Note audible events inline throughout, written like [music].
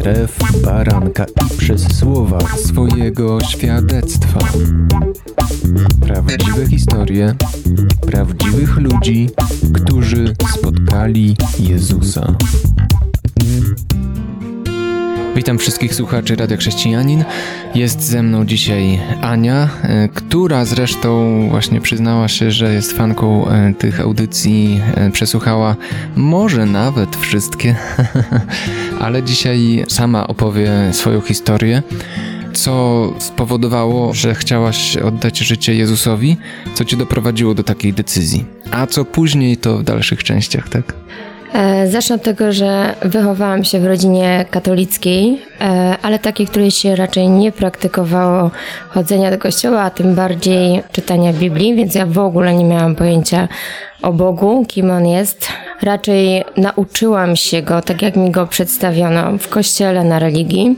krew baranka i przez słowa swojego świadectwa. Prawdziwe historie prawdziwych ludzi, którzy spotkali Jezusa. Witam wszystkich słuchaczy Radia Chrześcijanin. Jest ze mną dzisiaj Ania, e, która zresztą właśnie przyznała się, że jest fanką e, tych audycji, e, przesłuchała może nawet wszystkie, [laughs] ale dzisiaj sama opowie swoją historię. Co spowodowało, że chciałaś oddać życie Jezusowi? Co cię doprowadziło do takiej decyzji? A co później, to w dalszych częściach, tak? E, zacznę od tego, że wychowałam się w rodzinie katolickiej, e, ale takiej, której się raczej nie praktykowało chodzenia do kościoła, a tym bardziej czytania Biblii, więc ja w ogóle nie miałam pojęcia o Bogu, kim On jest. Raczej nauczyłam się Go, tak jak mi Go przedstawiono w kościele, na religii.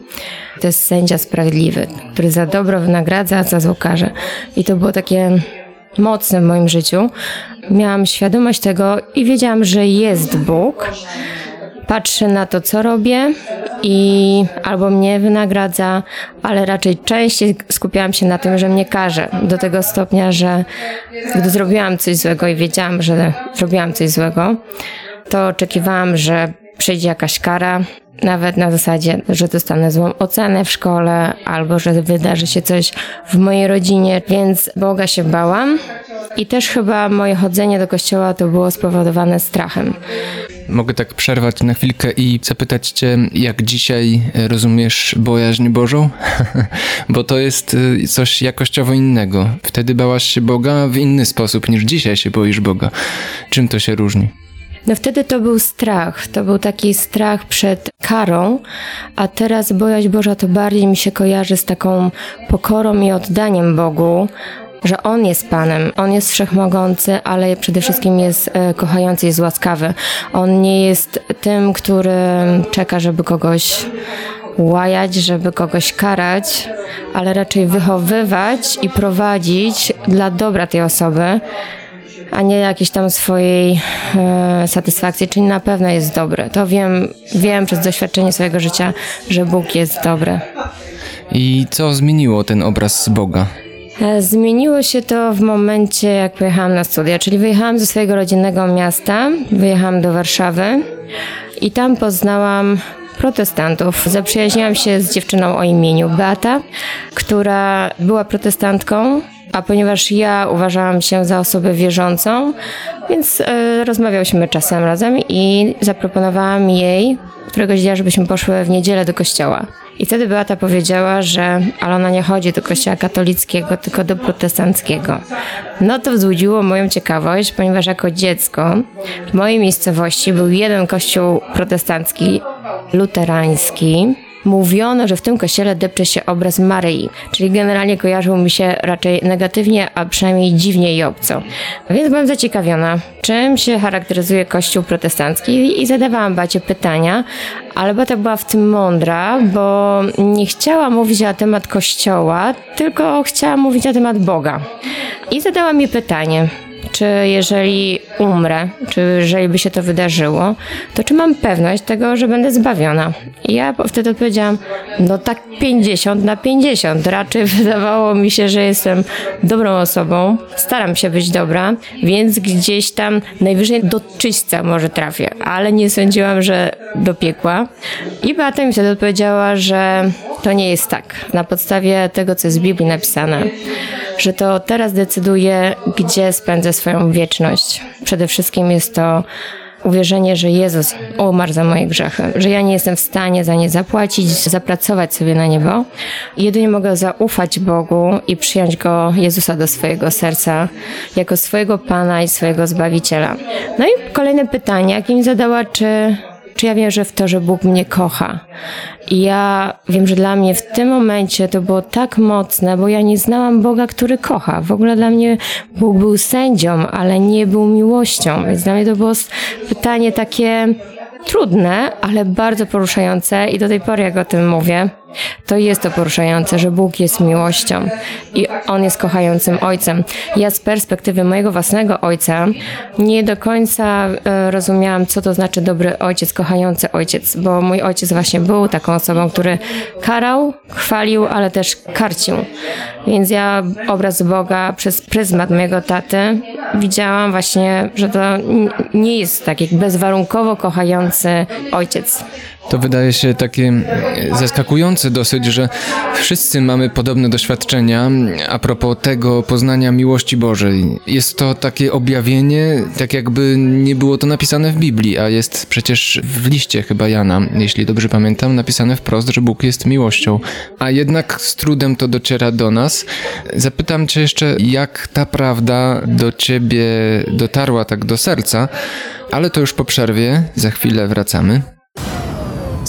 To jest sędzia sprawiedliwy, który za dobro wynagradza, a za zło karze. I to było takie mocne w moim życiu. Miałam świadomość tego i wiedziałam, że jest Bóg. Patrzę na to, co robię i albo mnie wynagradza, ale raczej częściej skupiałam się na tym, że mnie karze. Do tego stopnia, że gdy zrobiłam coś złego i wiedziałam, że zrobiłam coś złego, to oczekiwałam, że przyjdzie jakaś kara, nawet na zasadzie, że dostanę złą ocenę w szkole, albo że wydarzy się coś w mojej rodzinie, więc Boga się bałam. I też chyba moje chodzenie do kościoła to było spowodowane strachem. Mogę tak przerwać na chwilkę i zapytać Cię, jak dzisiaj rozumiesz bojaźń Bożą? [laughs] Bo to jest y, coś jakościowo innego. Wtedy bałaś się Boga w inny sposób niż dzisiaj się boisz Boga. Czym to się różni? No wtedy to był strach, to był taki strach przed karą, a teraz bojaźń Boża to bardziej mi się kojarzy z taką pokorą i oddaniem Bogu, że On jest Panem, On jest wszechmogący, ale przede wszystkim jest e, kochający, jest łaskawy. On nie jest tym, który czeka, żeby kogoś łajać, żeby kogoś karać, ale raczej wychowywać i prowadzić dla dobra tej osoby a nie jakiejś tam swojej e, satysfakcji, czyli na pewno jest dobre. To wiem, wiem przez doświadczenie swojego życia, że Bóg jest dobry. I co zmieniło ten obraz Boga? E, zmieniło się to w momencie, jak pojechałam na studia, czyli wyjechałam ze swojego rodzinnego miasta, wyjechałam do Warszawy i tam poznałam protestantów. Zaprzyjaźniłam się z dziewczyną o imieniu Beata, która była protestantką, a ponieważ ja uważałam się za osobę wierzącą, więc e, rozmawiałyśmy czasem razem i zaproponowałam jej któregoś dnia, żebyśmy poszły w niedzielę do kościoła. I wtedy Beata powiedziała, że ale ona nie chodzi do kościoła katolickiego, tylko do protestanckiego. No to wzbudziło moją ciekawość, ponieważ jako dziecko w mojej miejscowości był jeden kościół protestancki, luterański, mówiono, że w tym kościele depcze się obraz Maryi, czyli generalnie kojarzył mi się raczej negatywnie, a przynajmniej dziwnie i obco. Więc byłam zaciekawiona, czym się charakteryzuje kościół protestancki i zadawałam Bacie pytania, ale Bata była w tym mądra, bo nie chciała mówić na temat kościoła, tylko chciała mówić na temat Boga. I zadała mi pytanie, czy jeżeli umrę, czy jeżeli by się to wydarzyło, to czy mam pewność tego, że będę zbawiona? I ja wtedy odpowiedziałam, no tak 50 na 50. Raczej [laughs] wydawało mi się, że jestem dobrą osobą, staram się być dobra, więc gdzieś tam najwyżej do czyśćca może trafię, ale nie sądziłam, że do piekła. I Beata mi wtedy odpowiedziała, że to nie jest tak. Na podstawie tego, co jest w Biblii napisane, że to teraz decyduje, gdzie spędzę swoją wieczność. Przede wszystkim jest to uwierzenie, że Jezus umarł za moje grzechy, że ja nie jestem w stanie za nie zapłacić, zapracować sobie na niebo. Jedynie mogę zaufać Bogu i przyjąć Go, Jezusa, do swojego serca, jako swojego Pana i swojego Zbawiciela. No i kolejne pytanie, jakie mi zadała, czy czy ja wierzę w to, że Bóg mnie kocha. I ja wiem, że dla mnie w tym momencie to było tak mocne, bo ja nie znałam Boga, który kocha. W ogóle dla mnie Bóg był sędzią, ale nie był miłością. Więc dla mnie to było pytanie takie trudne, ale bardzo poruszające i do tej pory jak o tym mówię, To jest to poruszające, że Bóg jest miłością i On jest kochającym Ojcem. Ja z perspektywy mojego własnego Ojca nie do końca e, rozumiałam, co to znaczy dobry Ojciec, kochający Ojciec, bo mój Ojciec właśnie był taką osobą, który karał, chwalił, ale też karcił. Więc ja obraz Boga przez pryzmat mojego taty widziałam właśnie, że to nie jest taki bezwarunkowo kochający ojciec. To wydaje się takie zaskakujące dosyć, że wszyscy mamy podobne doświadczenia a propos tego poznania miłości Bożej. Jest to takie objawienie, tak jakby nie było to napisane w Biblii, a jest przecież w liście chyba Jana, jeśli dobrze pamiętam, napisane wprost, że Bóg jest miłością. A jednak z trudem to dociera do nas. Zapytam Cię jeszcze, jak ta prawda do Ciebie dotarła tak do serca, ale to już po przerwie, za chwilę wracamy.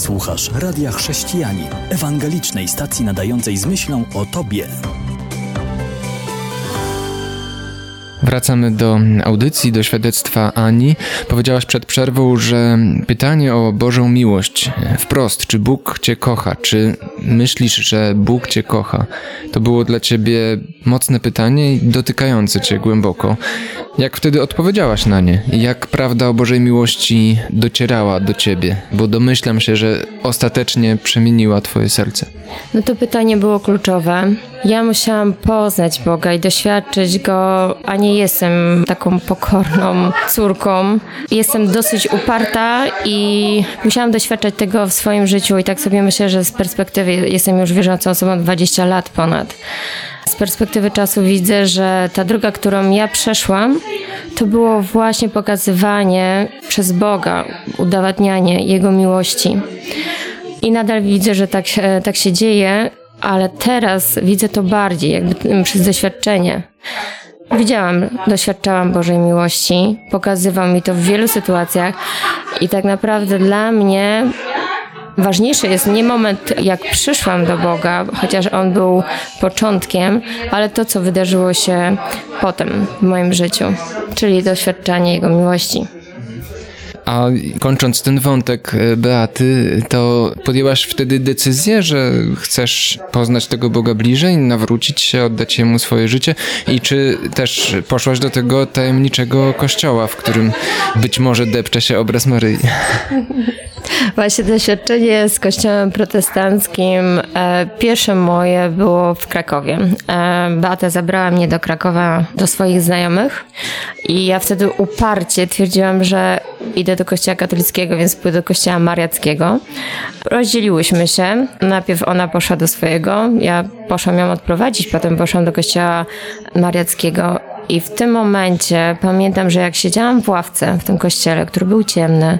Słuchasz Radia Chrześcijanin, ewangelicznej stacji nadającej z myślą o Tobie. Wracamy do audycji, do świadectwa Ani. Powiedziałaś przed przerwą, że pytanie o Bożą miłość wprost, czy Bóg Cię kocha, czy myślisz, że Bóg Cię kocha, to było dla Ciebie mocne pytanie i dotykające Cię głęboko. Jak wtedy odpowiedziałaś na nie? Jak prawda o Bożej miłości docierała do ciebie? Bo domyślam się, że ostatecznie przemieniła twoje serce. No to pytanie było kluczowe. Ja musiałam poznać Boga i doświadczyć Go, a nie jestem taką pokorną córką. Jestem dosyć uparta i musiałam doświadczać tego w swoim życiu i tak sobie myślę, że z perspektywy jestem już wierzącą osobą 20 lat ponad. Z perspektywy czasu widzę, że ta droga, którą ja przeszłam, to było właśnie pokazywanie przez Boga, udowadnianie Jego miłości. I nadal widzę, że tak, tak się dzieje, ale teraz widzę to bardziej, jakby przez doświadczenie. Widziałam, doświadczałam Bożej miłości, pokazywał mi to w wielu sytuacjach i tak naprawdę dla mnie Ważniejszy jest nie moment, jak przyszłam do Boga, chociaż On był początkiem, ale to, co wydarzyło się potem w moim życiu, czyli doświadczanie Jego miłości. A kończąc ten wątek e, Beaty, to podjęłaś wtedy decyzję, że chcesz poznać tego Boga bliżej, nawrócić się, oddać Jemu swoje życie i czy też poszłaś do tego tajemniczego kościoła, w którym być może depcze się obraz Maryi? [laughs] Właśnie doświadczenie z kościołem protestanckim e, pierwsze moje było w Krakowie. E, Beata zabrała mnie do Krakowa do swoich znajomych i ja wtedy uparcie twierdziłam, że idę do kościoła katolickiego, więc pójdę do kościoła mariackiego. Rozdzieliłyśmy się. Najpierw ona poszła do swojego, ja poszłam ją odprowadzić, potem poszłam do kościoła mariackiego i w tym momencie pamiętam, że jak siedziałam w ławce w tym kościele, który był ciemny,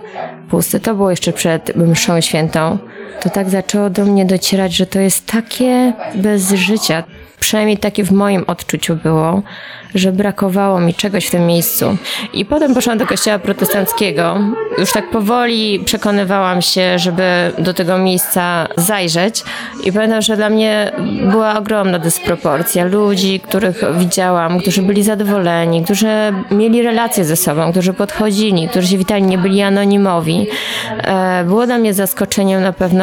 pusty, to było jeszcze przed mszą świętą, to tak zaczęło do mnie docierać, że to jest takie bez życia. Przynajmniej takie w moim odczuciu było, że brakowało mi czegoś w tym miejscu. I potem poszłam do kościoła protestanckiego. Już tak powoli przekonywałam się, żeby do tego miejsca zajrzeć. I pamiętam, że dla mnie była ogromna dysproporcja ludzi, których widziałam, którzy byli zadowoleni, którzy mieli relacje ze sobą, którzy podchodzili, którzy się witali, nie byli anonimowi. E, było dla mnie zaskoczeniem na pewno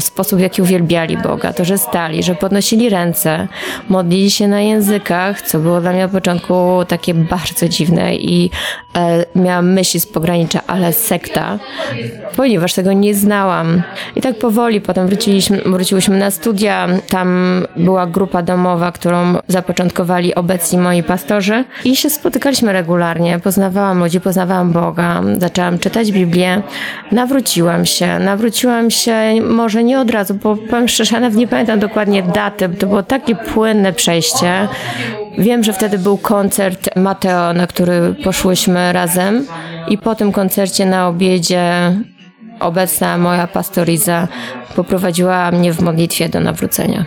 sposób, w jaki uwielbiali Boga. To, że stali, że podnosili ręce, modlili się na językach, co było dla mnie na początku takie bardzo dziwne i e, miałam myśli z pogranicza, ale sekta, ponieważ tego nie znałam. I tak powoli potem wróciliśmy, wróciłyśmy na studia. Tam była grupa domowa, którą zapoczątkowali obecni moi pastorzy i się spotykaliśmy regularnie. Poznawałam ludzi, poznawałam Boga, zaczęłam czytać Biblię. Nawróciłam się. Nawróciłam się może nie od razu, bo powiem szczerze, nawet nie pamiętam dokładnie daty. To było takie płynne przejście. Wiem, że wtedy był koncert Mateo, na który poszłyśmy razem i po tym koncercie na obiedzie obecna moja pastoriza poprowadziła mnie w modlitwie do nawrócenia.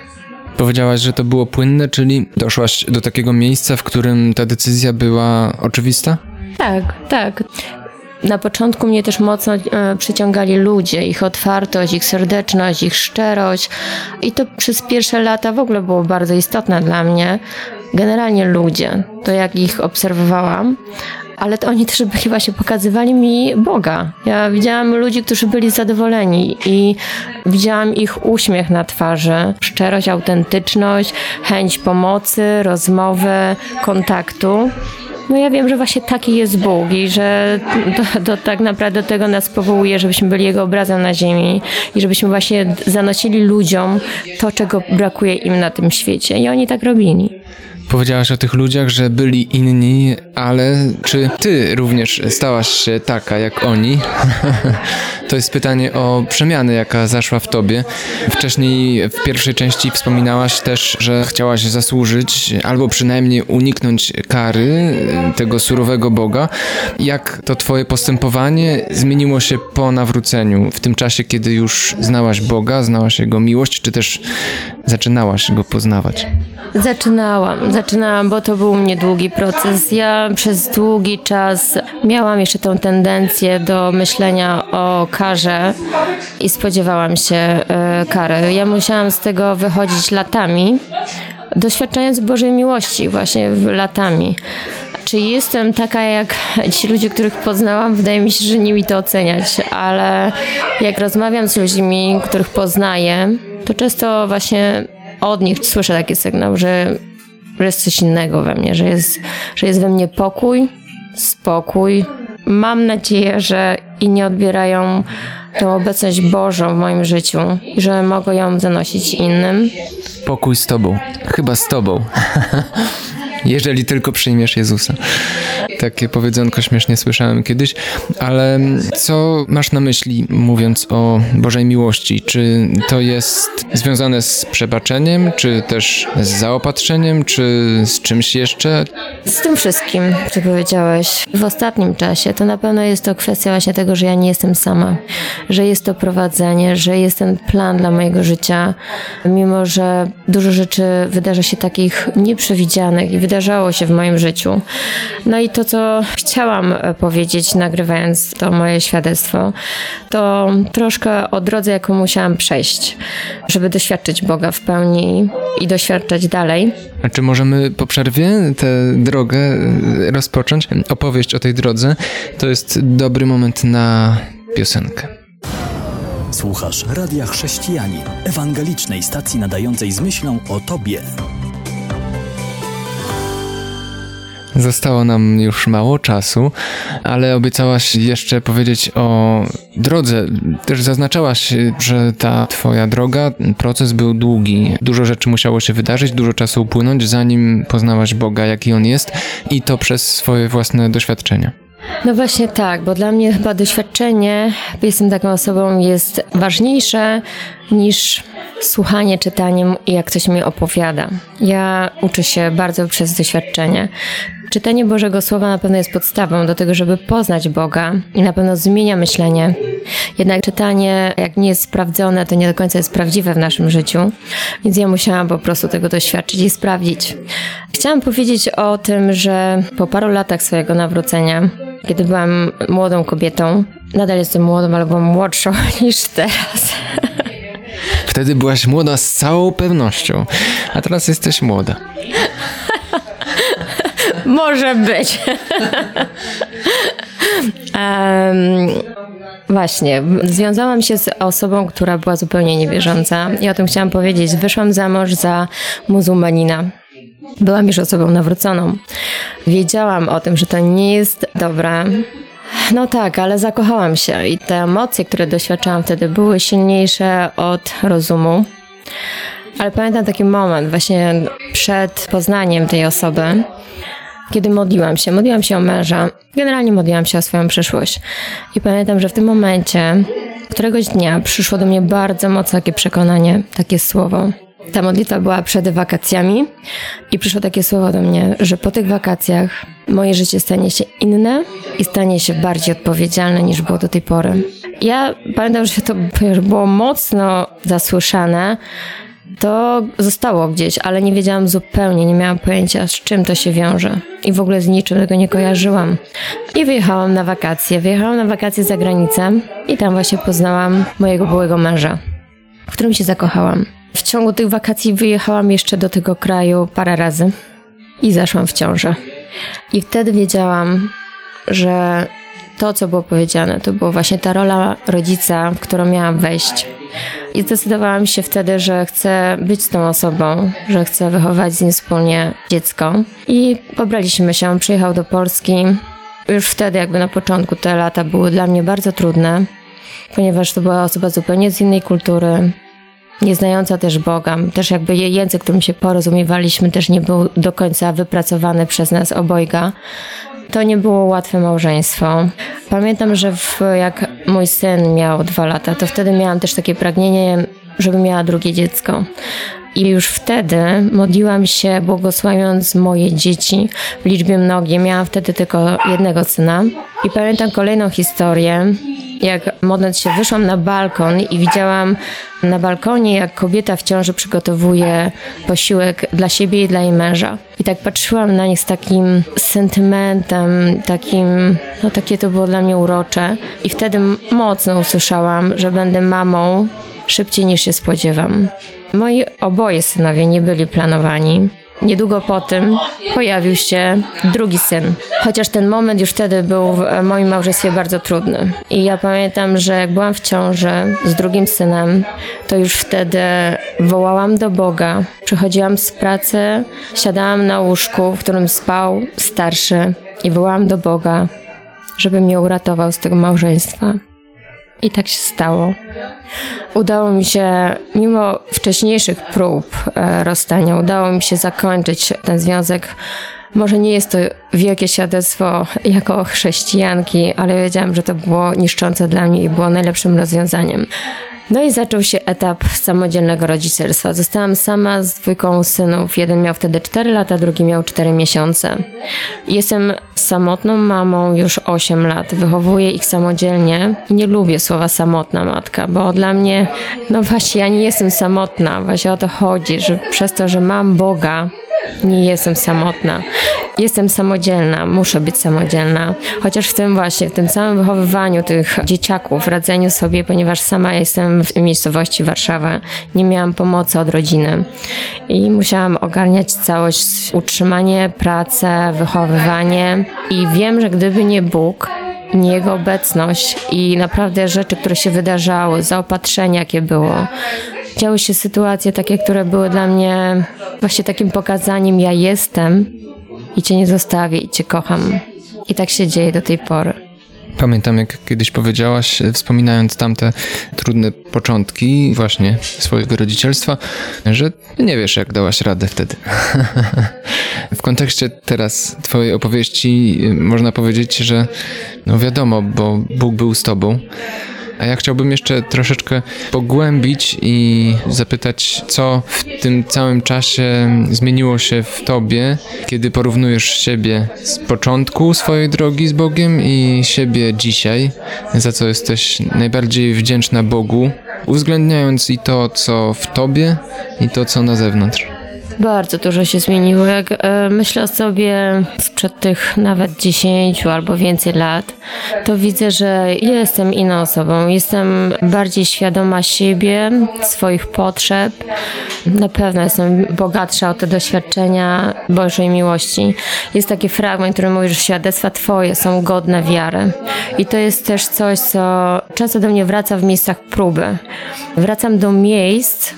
Powiedziałaś, że to było płynne, czyli doszłaś do takiego miejsca, w którym ta decyzja była oczywista? Tak, tak. Na początku mnie też mocno e, przyciągali ludzie, ich otwartość, ich serdeczność, ich szczerość i to przez pierwsze lata w ogóle było bardzo istotne dla mnie, generalnie ludzie, to jak ich obserwowałam, ale to oni też byli właśnie, pokazywali mi Boga. Ja widziałam ludzi, którzy byli zadowoleni i widziałam ich uśmiech na twarzy, szczerość, autentyczność, chęć pomocy, rozmowy, kontaktu. No ja wiem, że właśnie taki jest Bóg i że to, to, tak naprawdę tego nas powołuje, żebyśmy byli Jego obrazem na ziemi i żebyśmy właśnie zanosili ludziom to, czego brakuje im na tym świecie. I oni tak robili. Powiedziałaś o tych ludziach, że byli inni, ale czy ty również stałaś się taka jak oni? [laughs] to jest pytanie o przemianę, jaka zaszła w tobie. Wcześniej w pierwszej części wspominałaś też, że chciałaś zasłużyć albo przynajmniej uniknąć kary tego surowego Boga. Jak to twoje postępowanie zmieniło się po nawróceniu, w tym czasie, kiedy już znałaś Boga, znałaś Jego miłość, czy też zaczynałaś Go poznawać? Zaczynałam, zaczynałam, bo to był mnie długi proces. Ja przez długi czas miałam jeszcze tą tendencję do myślenia o karze i spodziewałam się e, kary. Ja musiałam z tego wychodzić latami, doświadczając Bożej miłości właśnie latami. Czy jestem taka jak ci ludzie, których poznałam? Wydaje mi się, że nie mi to oceniać, ale jak rozmawiam z ludźmi, których poznaję, to często właśnie od nich słyszę taki sygnał, że, że jest coś innego we mnie, że jest, że jest we mnie pokój, spokój. Mam nadzieję, że inni odbierają tą obecność Bożą w moim życiu i że mogą ją zanosić innym. Pokój z Tobą. Chyba z Tobą. [laughs] Jeżeli tylko przyjmiesz Jezusa. Takie powiedzonko śmiesznie słyszałem kiedyś, ale co masz na myśli mówiąc o Bożej miłości? Czy to jest związane z przebaczeniem, czy też z zaopatrzeniem, czy z czymś jeszcze? Z tym wszystkim, co powiedziałeś. W ostatnim czasie to na pewno jest to kwestia właśnie tego, że ja nie jestem sama, że jest to prowadzenie, że jest ten plan dla mojego życia, mimo że dużo rzeczy wydarza się takich nieprzewidzianych i wydarzało się w moim życiu. No i to, co chciałam powiedzieć, nagrywając to moje świadectwo, to troszkę o drodze, jaką musiałam przejść, żeby doświadczyć Boga w pełni i doświadczać dalej. A czy możemy po przerwie tę drogę e, rozpocząć? Opowieść o tej drodze to jest dobry moment na piosenkę. Słuchasz Radia Chrześcijanin, ewangelicznej stacji nadającej z myślą o Tobie. Zostało nam już mało czasu, ale obiecałaś jeszcze powiedzieć o drodze. Też zaznaczałaś, że ta twoja droga, proces był długi. Dużo rzeczy musiało się wydarzyć, dużo czasu upłynąć, zanim poznałaś Boga, jaki On jest i to przez swoje własne doświadczenia. No właśnie tak, bo dla mnie chyba doświadczenie, jestem taką osobą, jest ważniejsze niż słuchanie, czytanie jak ktoś mi opowiada. Ja uczę się bardzo przez doświadczenie. Czytanie Bożego Słowa na pewno jest podstawą do tego, żeby poznać Boga i na pewno zmienia myślenie. Jednak czytanie, jak nie jest sprawdzone, to nie do końca jest prawdziwe w naszym życiu, więc ja musiałam po prostu tego doświadczyć i sprawdzić. Chciałam powiedzieć o tym, że po paru latach swojego nawrócenia, kiedy byłam młodą kobietą, nadal jestem młodą, byłam młodszą [laughs] niż teraz. Wtedy byłaś młoda z całą pewnością, a teraz jesteś młoda. Może być. [laughs] um, właśnie, związałam się z osobą, która była zupełnie niewierząca i o tym chciałam powiedzieć. Wyszłam za mąż za muzułmanina. Byłam już osobą nawróconą. Wiedziałam o tym, że to nie jest dobre. No tak, ale zakochałam się i te emocje, które doświadczałam wtedy, były silniejsze od rozumu. Ale pamiętam taki moment, właśnie przed poznaniem tej osoby, kiedy modliłam się. Modliłam się o męża, generalnie modliłam się o swoją przyszłość. I pamiętam, że w tym momencie, któregoś dnia przyszło do mnie bardzo mocne takie przekonanie, takie słowo. Ta modlitwa była przed wakacjami i przyszło takie słowo do mnie, że po tych wakacjach moje życie stanie się inne i stanie się bardziej odpowiedzialne niż było do tej pory. Ja pamiętam, że to było mocno zasłyszane, to zostało gdzieś, ale nie wiedziałam zupełnie, nie miałam pojęcia z czym to się wiąże. I w ogóle z niczym tego nie kojarzyłam. I wyjechałam na wakacje. Wyjechałam na wakacje za granicę i tam właśnie poznałam mojego byłego męża, w którym się zakochałam. W ciągu tych wakacji wyjechałam jeszcze do tego kraju parę razy i zaszłam w ciążę. I wtedy wiedziałam, że to, co było powiedziane, to była właśnie ta rola rodzica, w którą miałam wejść. I zdecydowałam się wtedy, że chcę być z tą osobą, że chcę wychować z nim wspólnie dziecko. I pobraliśmy się, on przyjechał do Polski. Już wtedy, jakby na początku, te lata były dla mnie bardzo trudne, ponieważ to była osoba zupełnie z innej kultury, nieznająca też Boga. Też jakby język, którym się porozumiewaliśmy, też nie był do końca wypracowany przez nas obojga. To nie było łatwe małżeństwo. Pamiętam, że w, jak mój syn miał dwa lata, to wtedy miałam też takie pragnienie, żeby miała drugie dziecko. I już wtedy modliłam się, błogosławiąc moje dzieci w liczbie mnogiej. Miałam wtedy tylko jednego syna. I pamiętam kolejną historię, jak modląc się wyszłam na balkon i widziałam na balkonie, jak kobieta w ciąży przygotowuje posiłek dla siebie i dla jej męża. I tak patrzyłam na nich z takim sentymentem, takim, no takie to było dla mnie urocze. I wtedy mocno usłyszałam, że będę mamą szybciej niż się spodziewam. Moi oboje synowie nie byli planowani. Niedługo po tym pojawił się drugi syn. Chociaż ten moment już wtedy był w moim małżeństwie bardzo trudny. I ja pamiętam, że jak byłam w ciąży z drugim synem, to już wtedy wołałam do Boga. Przychodziłam z pracy, siadałam na łóżku, w którym spał starszy i wołałam do Boga, żeby mnie uratował z tego małżeństwa. I tak się stało. Udało mi się, mimo wcześniejszych prób e, rozstania, udało mi się zakończyć ten związek. Może nie jest to wielkie świadectwo jako chrześcijanki, ale wiedziałam, że to było niszczące dla mnie i było najlepszym rozwiązaniem. No i zaczął się etap samodzielnego rodzicielstwa. Zostałam sama z dwójką synów. Jeden miał wtedy 4 lata, drugi miał 4 miesiące. Jestem samotną mamą już 8 lat. Wychowuję ich samodzielnie nie lubię słowa samotna matka, bo dla mnie, no właśnie, ja nie jestem samotna. Właśnie o to chodzi, że przez to, że mam Boga, nie jestem samotna. Jestem samodzielna, muszę być samodzielna. Chociaż w tym właśnie, w tym samym wychowywaniu tych dzieciaków, radzeniu sobie, ponieważ sama jestem w miejscowości Warszawa, nie miałam pomocy od rodziny. I musiałam ogarniać całość, utrzymanie, pracę, wychowywanie. I wiem, że gdyby nie Bóg, nie Jego obecność i naprawdę rzeczy, które się wydarzały, zaopatrzenie, jakie było, działy się sytuacje takie, które były dla mnie właśnie takim pokazaniem ja jestem i cię nie zostawię i cię kocham. I tak się dzieje do tej pory. Pamiętam, jak kiedyś powiedziałaś, wspominając tamte trudne początki właśnie swojego rodzicielstwa, że nie wiesz, jak dałaś radę wtedy. [laughs] w kontekście teraz twojej opowieści można powiedzieć, że no wiadomo, bo Bóg był z tobą, a ja chciałbym jeszcze troszeczkę pogłębić i zapytać, co w tym całym czasie zmieniło się w tobie, kiedy porównujesz siebie z początku swojej drogi z Bogiem i siebie dzisiaj, za co jesteś najbardziej wdzięczna Bogu, uwzględniając i to, co w tobie, i to, co na zewnątrz. Bardzo dużo się zmieniło. Jak e, myślę sobie sprzed tych nawet 10 albo więcej lat, to widzę, że jestem inną osobą. Jestem bardziej świadoma siebie, swoich potrzeb. Na pewno jestem bogatsza o te doświadczenia Bożej miłości. Jest taki fragment, który mówi, że świadectwa Twoje są godne wiary. I to jest też coś, co często do mnie wraca w miejscach próby. Wracam do miejsc,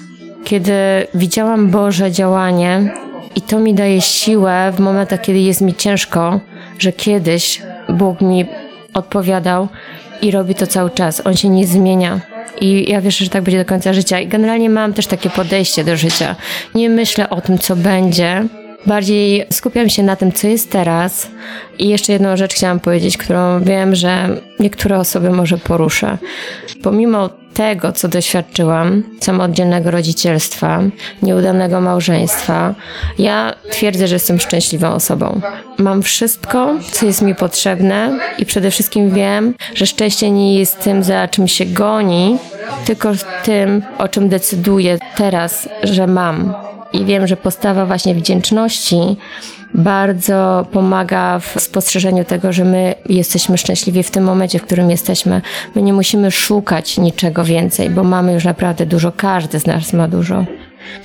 kiedy widziałam Boże działanie i to mi daje siłę w momentach, kiedy jest mi ciężko, że kiedyś Bóg mi odpowiadał i robi to cały czas. On się nie zmienia. I ja wierzę, że tak będzie do końca życia. I generalnie mam też takie podejście do życia. Nie myślę o tym, co będzie, Bardziej skupiam się na tym, co jest teraz. I jeszcze jedną rzecz chciałam powiedzieć, którą wiem, że niektóre osoby może poruszę. Pomimo tego, co doświadczyłam, samodzielnego rodzicielstwa, nieudanego małżeństwa, ja twierdzę, że jestem szczęśliwą osobą. Mam wszystko, co jest mi potrzebne i przede wszystkim wiem, że szczęście nie jest tym, za czym się goni, tylko tym, o czym decyduję teraz, że mam i wiem, że postawa właśnie wdzięczności bardzo pomaga w spostrzeżeniu tego, że my jesteśmy szczęśliwi w tym momencie, w którym jesteśmy. My nie musimy szukać niczego więcej, bo mamy już naprawdę dużo, każdy z nas ma dużo.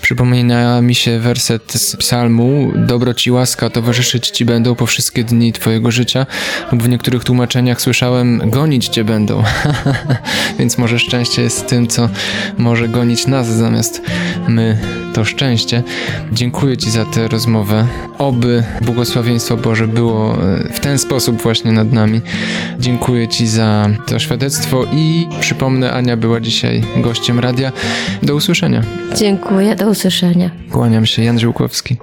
Przypomina mi się werset z psalmu Dobro ci łaska towarzyszyć ci będą po wszystkie dni twojego życia lub w niektórych tłumaczeniach słyszałem gonić cię będą. [laughs] Więc może szczęście jest tym, co może gonić nas zamiast my to szczęście. Dziękuję ci za tę rozmowę. Oby błogosławieństwo Boże było e, w ten sposób właśnie nad nami. Dziękuję ci za to świadectwo i przypomnę, Ania była dzisiaj gościem radia. Do usłyszenia. Dziękuję, do usłyszenia. Kłaniam się, Jan Żyłkowski.